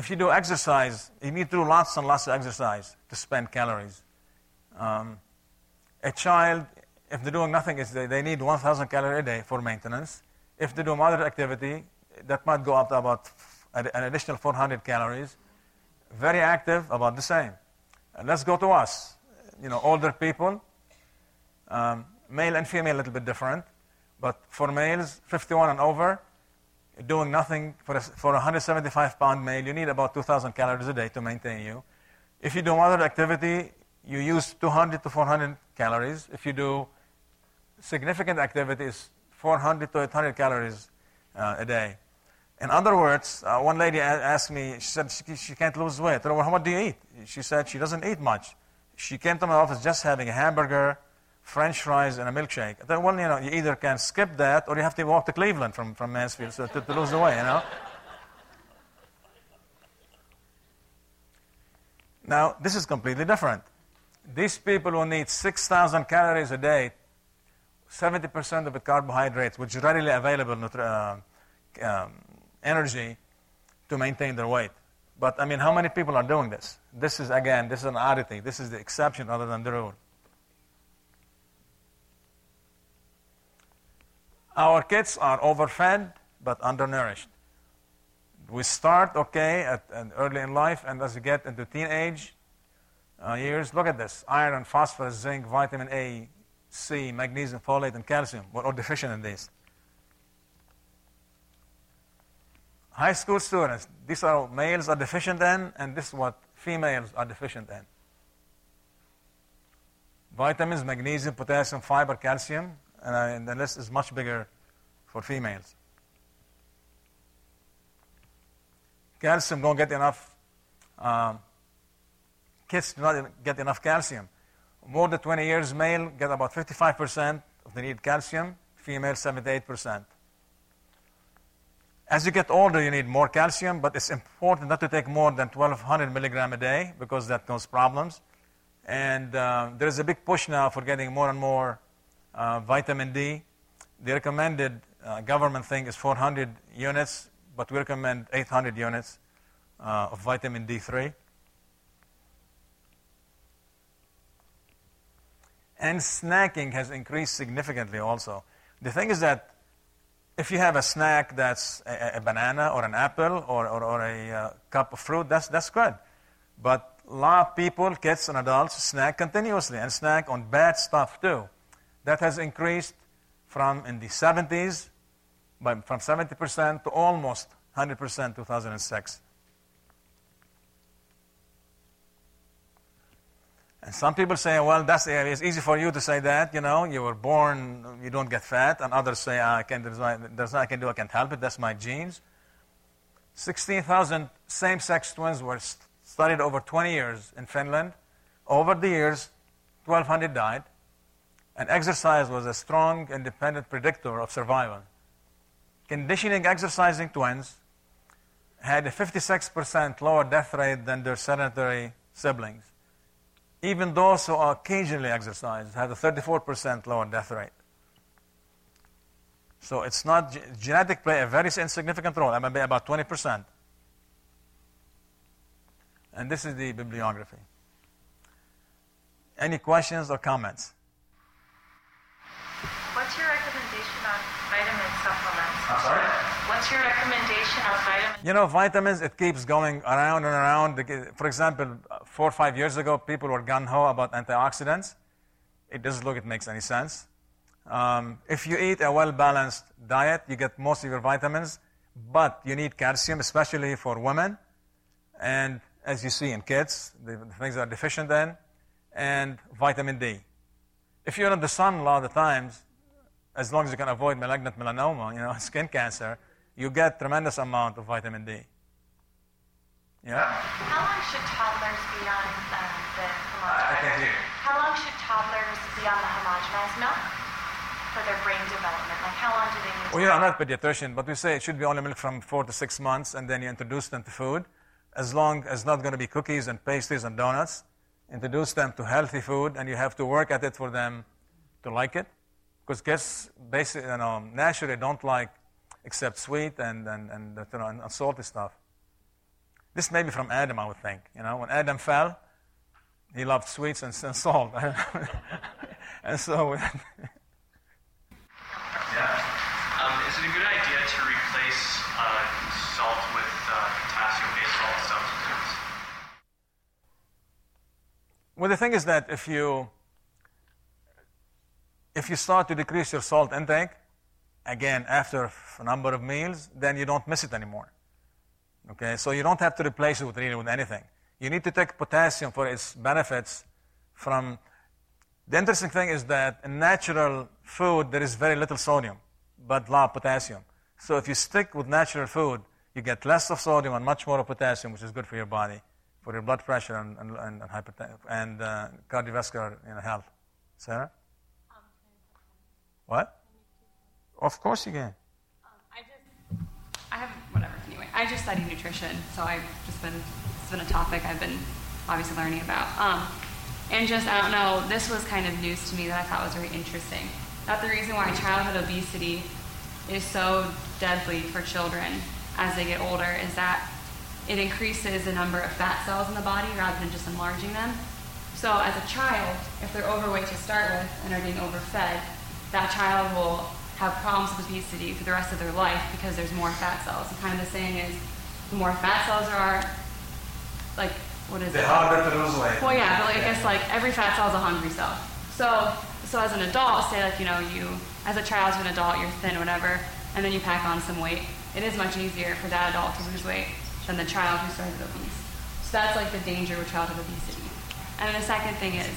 if you do exercise, you need to do lots and lots of exercise to spend calories. Um, a child if they're doing nothing, is they, they need 1,000 calories a day for maintenance. If they do moderate activity, that might go up to about an additional 400 calories. Very active, about the same. And let's go to us. You know, older people, um, male and female, a little bit different. But for males, 51 and over, doing nothing for a, for a 175 pound male, you need about 2,000 calories a day to maintain you. If you do moderate activity, you use 200 to 400 calories. If you do significant activity is 400 to 800 calories uh, a day. In other words, uh, one lady asked me, she said she, she can't lose weight. I said, well, what do you eat? She said she doesn't eat much. She came to my office just having a hamburger, french fries, and a milkshake. Said, well, you know, you either can skip that or you have to walk to Cleveland from, from Mansfield so to, to lose the weight, you know? Now, this is completely different. These people who need 6,000 calories a day 70% of it carbohydrates, which is readily available uh, um, energy to maintain their weight. But I mean, how many people are doing this? This is, again, this is an oddity. This is the exception rather than the rule. Our kids are overfed but undernourished. We start okay at, at early in life, and as you get into teenage uh, years, look at this iron, phosphorus, zinc, vitamin A, C, magnesium, folate, and calcium were all deficient in these. High school students, these are males are deficient in, and this is what females are deficient in. Vitamins, magnesium, potassium, fiber, calcium, and, and the list is much bigger for females. Calcium don't get enough. Um, kids do not get enough calcium. More than 20 years, male get about 55% of the need calcium, female 78%. As you get older, you need more calcium, but it's important not to take more than 1200 milligram a day because that causes problems. And uh, there is a big push now for getting more and more uh, vitamin D. The recommended uh, government thing is 400 units, but we recommend 800 units uh, of vitamin D3. And snacking has increased significantly also. The thing is that if you have a snack that's a, a banana or an apple or, or, or a uh, cup of fruit, that's, that's good. But a lot of people, kids and adults, snack continuously and snack on bad stuff too. That has increased from in the 70s, by, from 70% to almost 100% 2006. And some people say, well, that's it's easy for you to say that, you know, you were born, you don't get fat. And others say, ah, I can, there's nothing I can do, I can't help it, that's my genes. 16,000 same sex twins were studied over 20 years in Finland. Over the years, 1,200 died. And exercise was a strong, independent predictor of survival. Conditioning exercising twins had a 56% lower death rate than their sedentary siblings even those who occasionally exercised had a 34% lower death rate. So it's not genetic play a very insignificant role, maybe about 20%. And this is the bibliography. Any questions or comments? What's your recommendation on vitamin supplements? I'm sorry? What's your recommendation on vitamins? You know, vitamins, it keeps going around and around. For example, four or five years ago, people were gun ho about antioxidants. It doesn't look it makes any sense. Um, if you eat a well balanced diet, you get most of your vitamins, but you need calcium, especially for women, and as you see in kids, the, the things that are deficient in, and vitamin D. If you're in the sun a lot of the times, as long as you can avoid malignant melanoma, you know, skin cancer, you get tremendous amount of vitamin D. Yeah. How long should toddlers be on um, the homogenized? How long should toddlers be on the homogenized milk for their brain development? Like how long do they need? Well, you know, I'm not a pediatrician, but we say it should be only milk from four to six months, and then you introduce them to food. As long as not going to be cookies and pastries and donuts, introduce them to healthy food, and you have to work at it for them to like it. Because kids, basically, you know, naturally don't like except sweet and, and, and, you know, and salty stuff. This may be from Adam, I would think. You know, when Adam fell, he loved sweets and, and salt. and so. yeah. Um, is it a good idea to replace uh, salt with uh, potassium-based salt substitutes? Well, the thing is that if you if you start to decrease your salt intake, again after a number of meals, then you don't miss it anymore. Okay, so you don't have to replace it with really with anything. You need to take potassium for its benefits from. The interesting thing is that in natural food there is very little sodium, but a lot of potassium. So if you stick with natural food, you get less of sodium and much more of potassium, which is good for your body, for your blood pressure and, and, and, and, uh, cardiovascular you know, health. Sarah? What? Of course you can. Um, I just, I have whatever. Anyway, I just study nutrition, so I've just been it's been a topic I've been obviously learning about. Um, and just I don't know, this was kind of news to me that I thought was very interesting. That the reason why childhood obesity is so deadly for children as they get older is that it increases the number of fat cells in the body rather than just enlarging them. So as a child, if they're overweight to start with and are being overfed, that child will have problems with obesity for the rest of their life because there's more fat cells. And kind of the saying is, the more fat cells there are, like, what is the it? harder to lose weight. Well, yeah, but like, I guess like every fat cell is a hungry cell. So, so as an adult, say like you know you, as a child to an adult, you're thin, whatever, and then you pack on some weight. It is much easier for that adult to lose weight than the child who started obese. So that's like the danger with childhood obesity. And then the second thing is,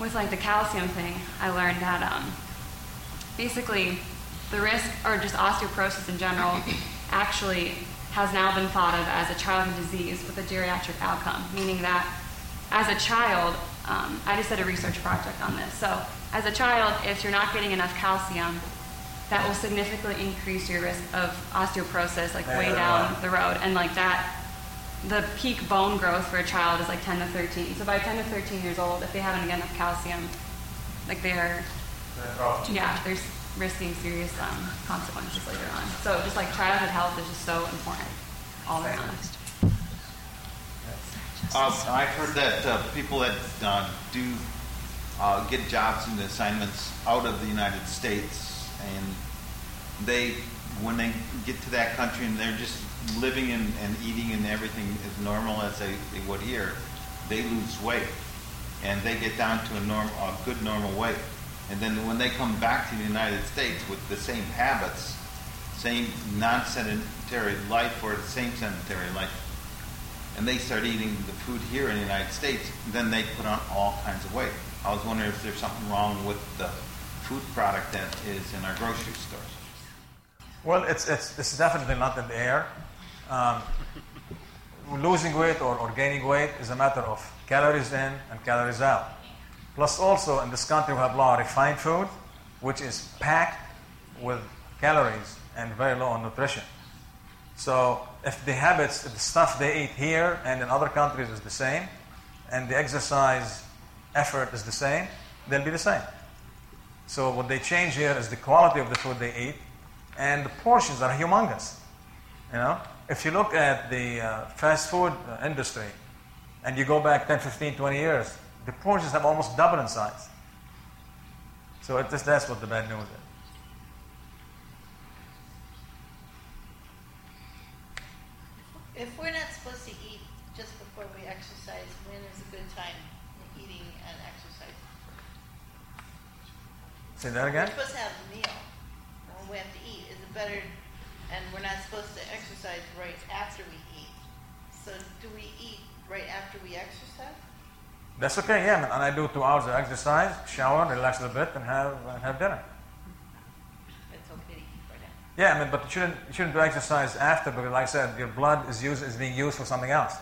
with like the calcium thing, I learned that um, basically the risk, or just osteoporosis in general, actually has now been thought of as a childhood disease with a geriatric outcome, meaning that as a child, um, I just did a research project on this. So, as a child, if you're not getting enough calcium, that will significantly increase your risk of osteoporosis, like way down the road. And like that, the peak bone growth for a child is like 10 to 13. So by 10 to 13 years old, if they haven't got enough calcium, like they're yeah, there's risking serious um, consequences later on. So just like childhood health is just so important all around. Uh, I've heard that uh, people that uh, do uh, get jobs and assignments out of the United States, and they, when they get to that country and they're just living and, and eating and everything as normal as they, they would here, they lose weight, and they get down to a a good normal weight, and then when they come back to the United States with the same habits, same non-sedentary life or the same sedentary life, and they start eating the food here in the United States, then they put on all kinds of weight. I was wondering if there's something wrong with the food product that is in our grocery stores. Well, it's, it's, it's definitely not in the air. Um, losing weight or, or gaining weight is a matter of calories in and calories out. Plus, also in this country, we have a lot of refined food, which is packed with calories and very low on nutrition. So, if the habits, the stuff they eat here and in other countries is the same, and the exercise effort is the same, they'll be the same. So, what they change here is the quality of the food they eat, and the portions are humongous. You know, if you look at the uh, fast food uh, industry, and you go back 10, 15, 20 years, the portions have almost doubled in size. So it, that's what the bad news is. If we're not supposed to eat just before we exercise, when is a good time eating and exercise? Say that again? We're supposed to have a meal when we have to eat. Is it better, and we're not supposed to exercise right after we eat. So do we eat right after we exercise? That's okay, yeah, man. And I do two hours of exercise, shower, relax a little bit, and have, and have dinner. It's okay to eat right after. Yeah, I mean, but you shouldn't, you shouldn't do exercise after because, like I said, your blood is, used, is being used for something else.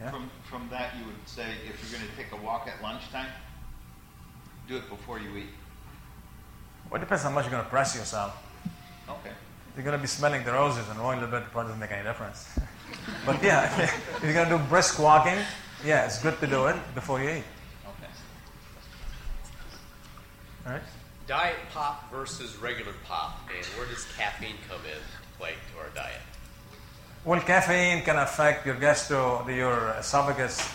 Yeah? From, from that, you would say if you're going to take a walk at lunchtime, do it before you eat. Well, it depends how much you're going to press yourself. Okay. You're going to be smelling the roses and rolling a little bit, it probably doesn't make any difference. but yeah, if you're going to do brisk walking, yeah, it's good to do it before you eat. Okay. All right? Diet pop versus regular pop, and where does caffeine come in to play to our diet? Well, caffeine can affect your gastro, your esophagus,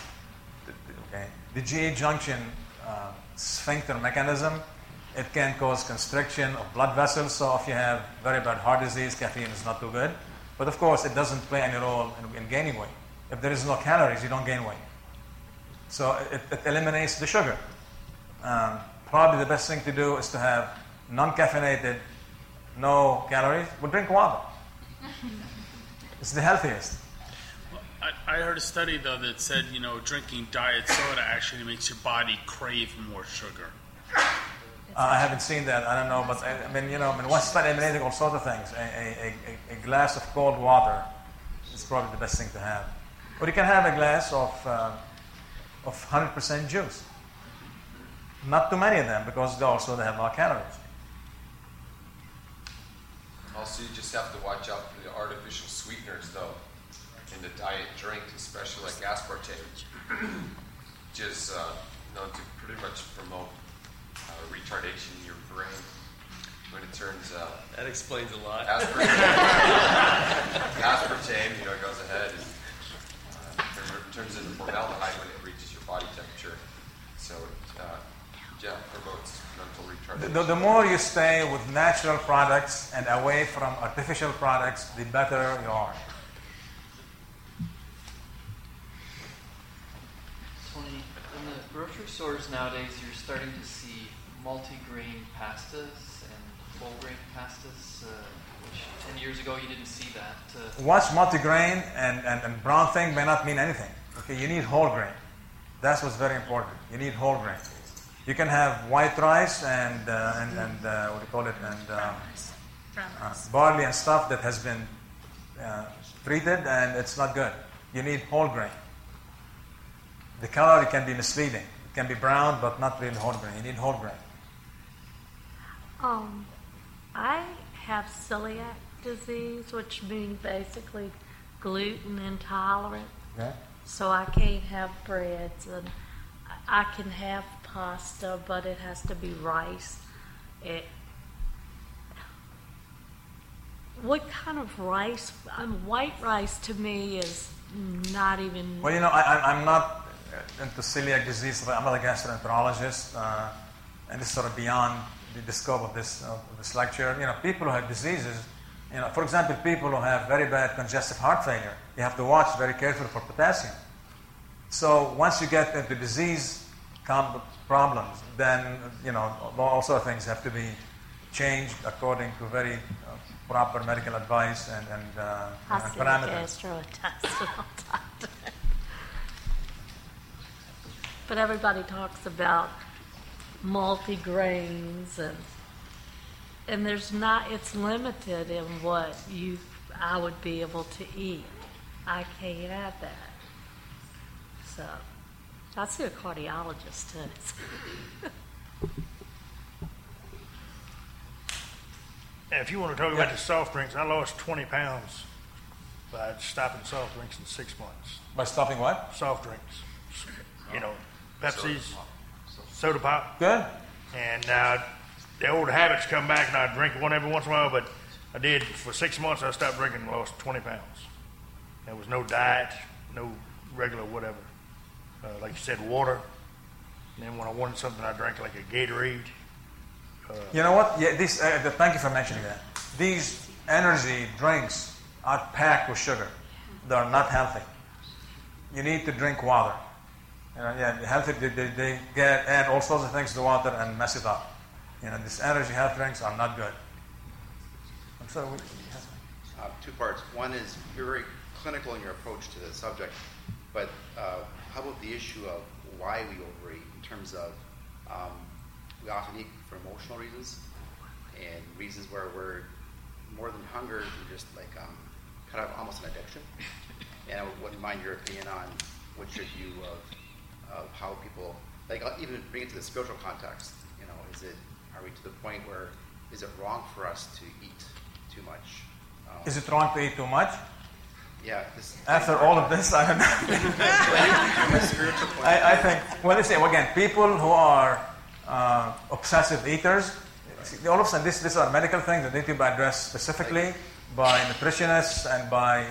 okay, the GE junction uh, sphincter mechanism. It can cause constriction of blood vessels. So if you have very bad heart disease, caffeine is not too good. But of course, it doesn't play any role in, in gaining weight. If there is no calories, you don't gain weight. So it, it eliminates the sugar. Um, probably the best thing to do is to have non-caffeinated, no calories. Well, drink water. it's the healthiest. I, I heard a study though that said you know drinking diet soda actually makes your body crave more sugar. Uh, I haven't seen that. I don't know, but I, I mean, you know, I mean, once you start eliminating all sorts of things, a, a, a, a, glass of cold water is probably the best thing to have. Or you can have a glass of uh, of 100% juice. Not too many of them because they also they have a lot of calories. Also, you just have to watch out for the artificial sweeteners, though, in the diet drink, especially like aspartame, just uh, known to pretty much promote uh, retardation in your brain when it turns uh, That explains a lot. aspartame. aspartame, you know, it goes ahead and uh, turn- turns into formaldehyde when it reaches your body temperature. So, it, uh, yeah, promotes mental The, retardation. the, the more you stay with natural products and away from artificial products, the better you are. Tony, in the grocery stores nowadays, you're starting to see multi-grain pastas and whole grain pastas, uh, which 10 years ago you didn't see that. Uh, What's multigrain and, and, and brown thing may not mean anything. Okay, you need whole grain. That's what's very important. You need whole grain. You can have white rice and, uh, and, and uh, what do you call it, and um, uh, barley and stuff that has been uh, treated and it's not good. You need whole grain. The color can be misleading. It can be brown, but not really whole grain. You need whole grain. Um, I have celiac disease, which means basically gluten intolerant. Okay? So I can't have breads, and I can have pasta, but it has to be rice. It, what kind of rice? Um, white rice to me is not even. Well, you know, I, am not into celiac disease, not a gastroenterologist, uh, and this is sort of beyond the, the scope of this, of this lecture. You know, people who have diseases, you know, for example, people who have very bad congestive heart failure, you have to watch very carefully for potassium. So once you get into disease problems, then you know all sorts of things have to be changed according to very uh, proper medical advice and, and, uh, and parameters. but everybody talks about multi-grains and and there's not it's limited in what you I would be able to eat. I can't have that. So I see a cardiologist too. And if you want to talk about the soft drinks, I lost 20 pounds by stopping soft drinks in six months. By stopping what? Soft drinks. You know, Pepsi's, soda pop. Good. And uh, the old habits come back, and I drink one every once in a while, but I did for six months. I stopped drinking and lost 20 pounds. There was no diet, no regular whatever. Uh, like you said, water. And then when I wanted something, I drank like a Gatorade. Uh, you know what? Yeah, this. Uh, thank you for mentioning that. These energy drinks are packed with sugar. They are not healthy. You need to drink water. You know, yeah, healthy. They, they, they get add all sorts of things to the water and mess it up. You know, these energy health drinks are not good. I'm sorry. Uh, two parts. One is you're very clinical in your approach to the subject, but uh, how about the issue of why we overeat in terms of um, we often eat for emotional reasons and reasons where we're more than hunger, we're just like um, kind of almost an addiction. And I wouldn't mind your opinion on what's your view of, of how people, like uh, even bring it to the spiritual context. You know, is it are we to the point where is it wrong for us to eat too much? Um, is it wrong to eat too much? Yeah. After all of this, I don't know. I, I, think, well, let's say, again, people who are uh, obsessive eaters. All of a sudden, this, these are medical things that need to be addressed specifically by nutritionists and by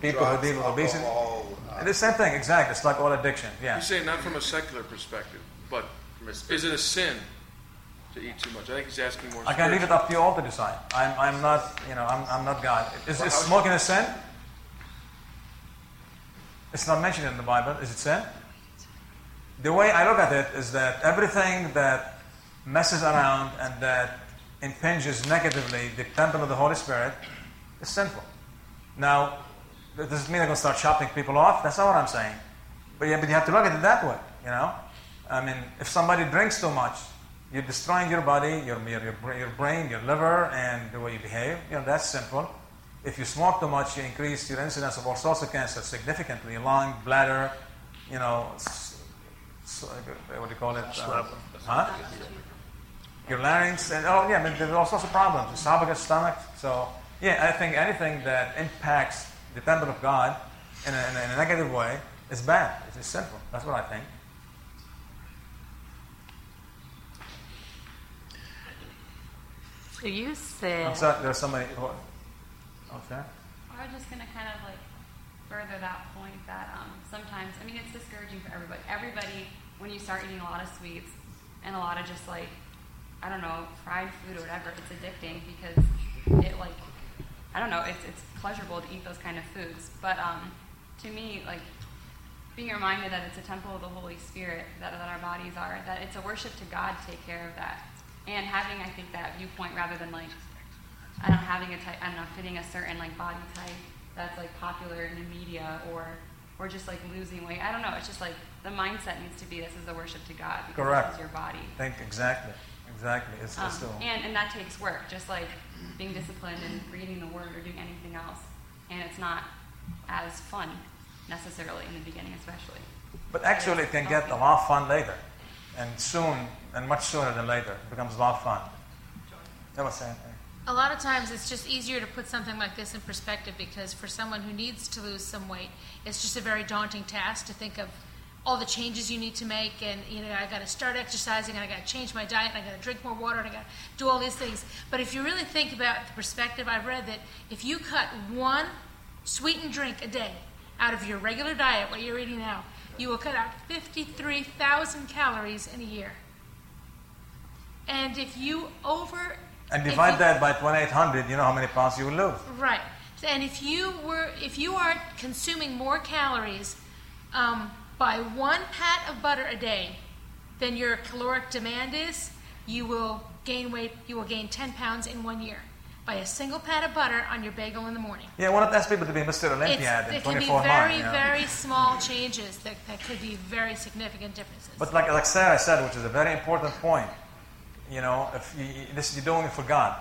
people Drugs, who deal with obesity. Uh, the same thing, exactly. It's like all addiction. Yeah. You say not from a secular perspective, but is it a sin to eat too much? I think he's asking more. I can leave it up to you all to decide. I'm, I'm not, you know, I'm, I'm not God. Is, well, is smoking a sin? It's not mentioned in the Bible. Is it sin? the way I look at it is that everything that messes around and that impinges negatively the temple of the Holy Spirit is sinful. Now, does this mean I'm going to start chopping people off? That's not what I'm saying. But, yeah, but you have to look at it that way, you know? I mean, if somebody drinks too much, you're destroying your body, your, your, your brain, your liver, and the way you behave. You know, that's simple. If you smoke too much, you increase your incidence of all sorts of cancer significantly lung, bladder, you know, so, what do you call it? Uh, huh? Your larynx, and oh yeah, I mean, there's all sorts of problems. Esophagus, stomach. So yeah, I think anything that impacts the temple of God in a, in a, negative way is bad. It's sinful. That's what I think. So you said. I'm sorry, there's somebody. Who, oh, sorry? I was just going to kind of like further that point that um, sometimes, I mean, it's discouraging for everybody. Everybody, when you start eating a lot of sweets and a lot of just like, I don't know, fried food or whatever, it's addicting because it like, I don't know, it's, it's pleasurable to eat those kind of foods. But um, to me, like, being reminded that it's a temple of the Holy Spirit, that, that our bodies are, that it's a worship to God to take care of that. And having, I think, that viewpoint rather than like, I don't know, having a type, I don't know, fitting a certain like body type that's like popular in the media or or just like losing weight. I don't know. It's just like the mindset needs to be this is a worship to God because Correct. this is your body. Think exactly. Exactly. It's, um, it's still... and, and that takes work, just like being disciplined and reading the word or doing anything else. And it's not as fun necessarily in the beginning, especially. But actually, it can get a lot of fun later. And soon, and much sooner than later, it becomes a lot of fun. That was saying a lot of times it's just easier to put something like this in perspective because for someone who needs to lose some weight, it's just a very daunting task to think of all the changes you need to make and you know I got to start exercising and I got to change my diet and I got to drink more water and I got to do all these things. But if you really think about the perspective, I've read that if you cut one sweetened drink a day out of your regular diet, what you're eating now, you will cut out 53,000 calories in a year. And if you over And divide you- that by 2,800, you know how many pounds you will lose. Right. And if you were, if you are consuming more calories um, by one pat of butter a day than your caloric demand is, you will gain weight. You will gain 10 pounds in one year by a single pat of butter on your bagel in the morning. Yeah, why not ask people to be Mr. It's, Olympiad in it can be 24 very, months? you know? very small changes that, that could be very significant differences. But like, like Sarah said, which is a very important point, you know, if you, this, you're doing it for God.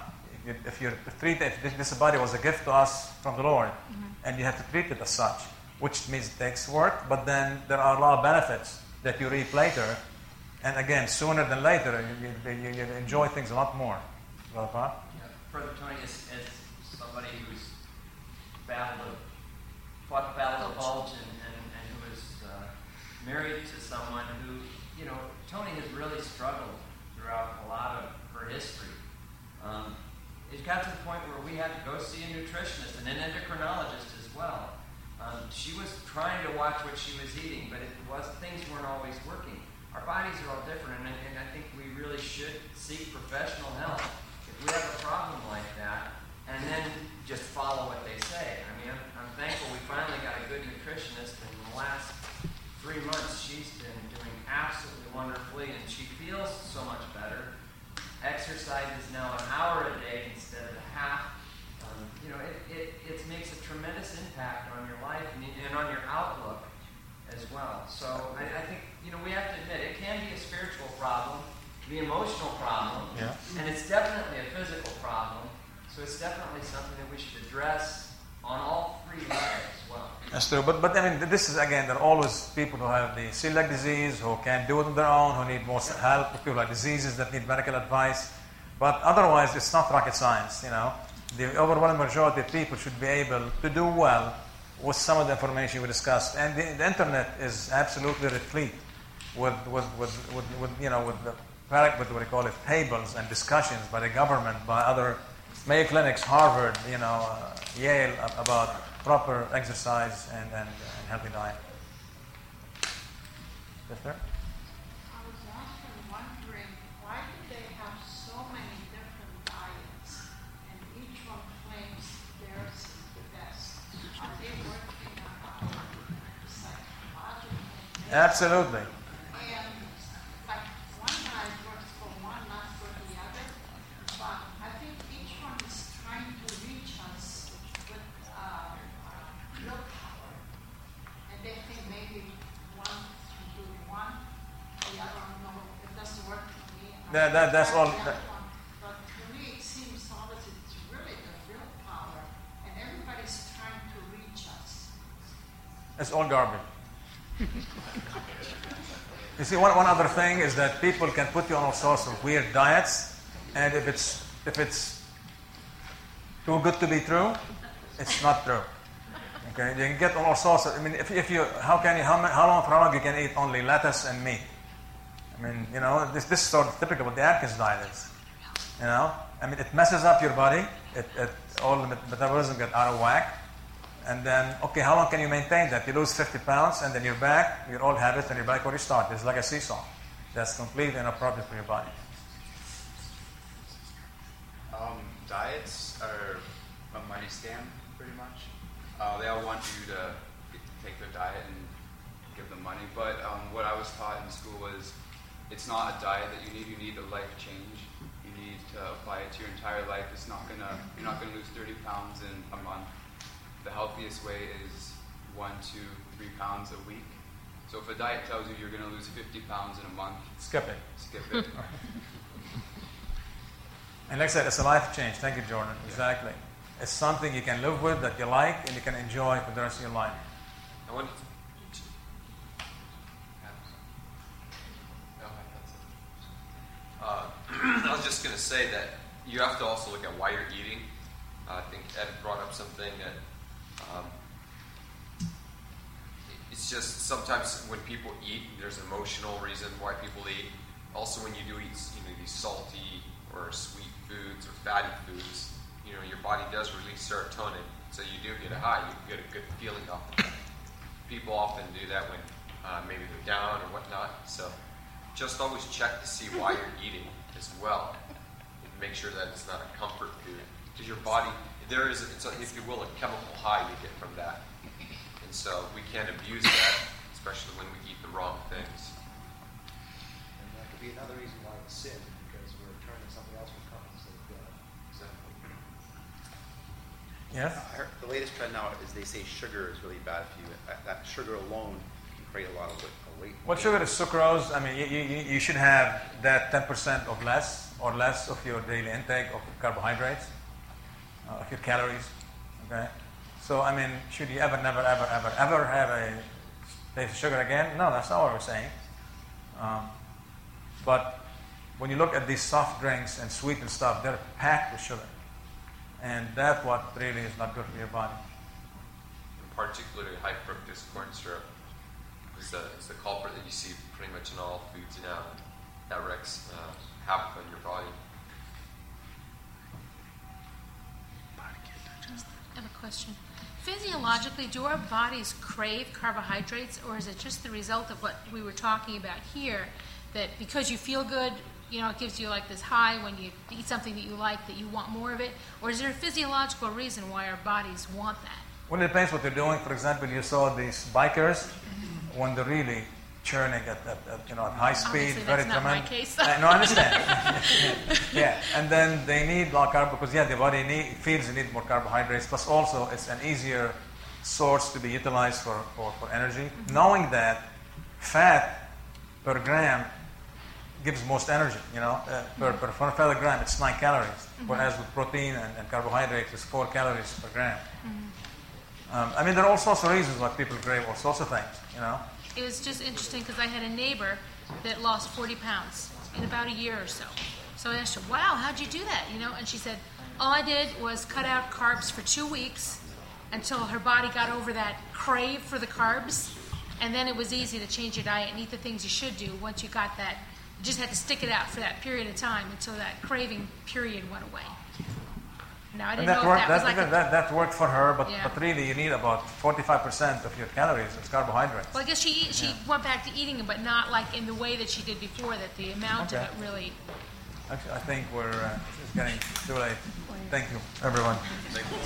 If, you, if you're treat if this, this body was a gift to us from the Lord, mm-hmm. and you have to treat it as such, which means it takes work, but then there are a lot of benefits that you reap later. And again, sooner than later, you, you, you, enjoy things a lot more. Bob? Yeah, Brother Tony, as, as somebody who's battled fought the battle of bulge and, and, and who was uh, married to someone who, you know, Tony has really struggled throughout a lot of her history. Um, it got to the point where we had to go see a nutritionist and an endocrinologist as well. Um, she was trying to watch what she was eating, but it was things weren't always working. Our bodies are all different, and, and I think we really should seek professional help if we have a problem like that, and then just follow what they say. I mean, I'm, I'm thankful we finally got a good nutritionist, and in the last three months, she's been doing absolutely wonderfully, and she feels so much better. Exercise is now an hour a day instead of a half. You know, it, it, it makes a tremendous impact on your life and, and on your outlook as well. So I, I think, you know, we have to admit it can be a spiritual problem, the emotional problem, Yeah. and it's definitely a physical problem. So it's definitely something that we should address on all three levels as well. That's true. But, but I mean, this is again, there are always people who have the celiac disease, who can't do it on their own, who need more help, people who have diseases that need medical advice. But otherwise, it's not rocket science, you know. The overwhelming majority of people should be able to do well with some of the information we discussed. And the, the internet is absolutely replete with, with, with, with, with you know, with the with what we call it, tables and discussions by the government, by other Mayo Clinics, Harvard, you know, uh, Yale, about proper exercise and, and, and healthy diet. Yes, sir? I was often wondering, why do they have so many different diets and each one claims theirs is the best? Are they working on our psychological? Absolutely. And like one diet works for one, not for the other. But I think each one is trying to reach us with uh, willpower. And they think maybe one should do one, the other one, no, it doesn't work for me. I That- that- that's all- that- one. But to me, it seems always it's really the real power, and everybody's trying to reach us. It's all garbage. You see, one, one other thing is that people can put you on all sorts of weird diets, and if it's if it's too good to be true, it's not true. Okay, you can get all sorts of. I mean, if, if you how can you how, how long for how long you can eat only lettuce and meat? I mean, you know, this this is sort of typical what the Atkins diet is. You know, I mean, it messes up your body. It, it all the metabolism get out of whack. And then, okay, how long can you maintain that? You lose 50 pounds, and then you're back, your old habits, and you're back where you started. It's like a seesaw. That's completely inappropriate for your body. Um, diets are a money scam, pretty much. Uh, they all want you to take their diet and give them money. But um, what I was taught in school was it's not a diet that you need. You need a life change. You need to apply it to your entire life. It's not gonna. You're not gonna lose 30 pounds in a month. The healthiest way is one, two, three pounds a week. So if a diet tells you you're gonna lose 50 pounds in a month, Skip it. Skip it. And like I said, it's a life change. Thank you, Jordan. Exactly. It's something you can live with, that you like, and you can enjoy for the rest of your life. I want Uh, I was just going to say that you have to also look at why you're eating. Uh, I think Ed brought up something that um, it's just sometimes when people eat, there's an emotional reason why people eat. Also, when you do eat, you know, these salty or sweet foods or fatty foods, you know, your body does release serotonin, so you do get a high. You get a good feeling off of that. people often do that when uh, maybe they're down or whatnot. So just always check to see why you're eating as well. And make sure that it's not a comfort food. Because your body, there is, it's a, if you will, a chemical high you get from that. And so we can't abuse that, especially when we eat the wrong things. And that could be another reason why it's sin, because we're turning something else from becomes instead of God. Exactly. Yes? I heard the latest trend now is they say sugar is really bad for you. That, that sugar alone can create a lot of weight. weight. What sugar is sucrose? I mean, you, you, you should have that 10% of less or less of your daily intake of carbohydrates, uh, of your calories. Okay? So, I mean, should you ever, never, ever, ever, ever have a taste of sugar again? No, that's not what we're saying. Um, but when you look at these soft drinks and sweetened stuff, they're packed with sugar. And that's what really is not good for your body. Particularly high fructose corn syrup is the, is the culprit that you see pretty much in all foods now that wrecks uh, havoc on your body. I have a question. Physiologically, do our bodies crave carbohydrates, or is it just the result of what we were talking about here? That because you feel good, you know, it gives you like this high when you eat something that you like, that you want more of it? Or is there a physiological reason why our bodies want that? Well, it depends what they're doing. For example, you saw these bikers when they're really churning at, at, at you know at high speed, Obviously, very that's not my tremendous. case. Uh, no, I understand. yeah, and then they need low carb because yeah, the body need, feels they need more carbohydrates. Plus, also it's an easier source to be utilized for, for, for energy. Knowing that fat per gram gives most energy, you know, uh, per, per, per fat gram it's nine calories, Mhm. whereas with protein and, and carbohydrates it's four calories per gram. Um, I mean, there are all sorts of reasons why people crave all sorts of things, you know. It was just interesting because I had a neighbor that lost 40 pounds in about a year or so. So I asked her, wow, how'd you do that? You know, and she said, all I did was cut out carbs for two weeks until her body got over that crave for the carbs. And then it was easy to change your diet and eat the things you should do once you got that. You just had to stick it out for that period of time until that craving period went away. Now, I And didn't that know that was like that, that worked for her, but, Yeah. but really you need about 45% of your calories as carbohydrates. Well, I guess she she Yeah. went back to eating it, but not like in the way that she did before. That the amount Okay. of it really. Actually, I think we're uh, it's getting too late. Thank you, everyone. Thank you.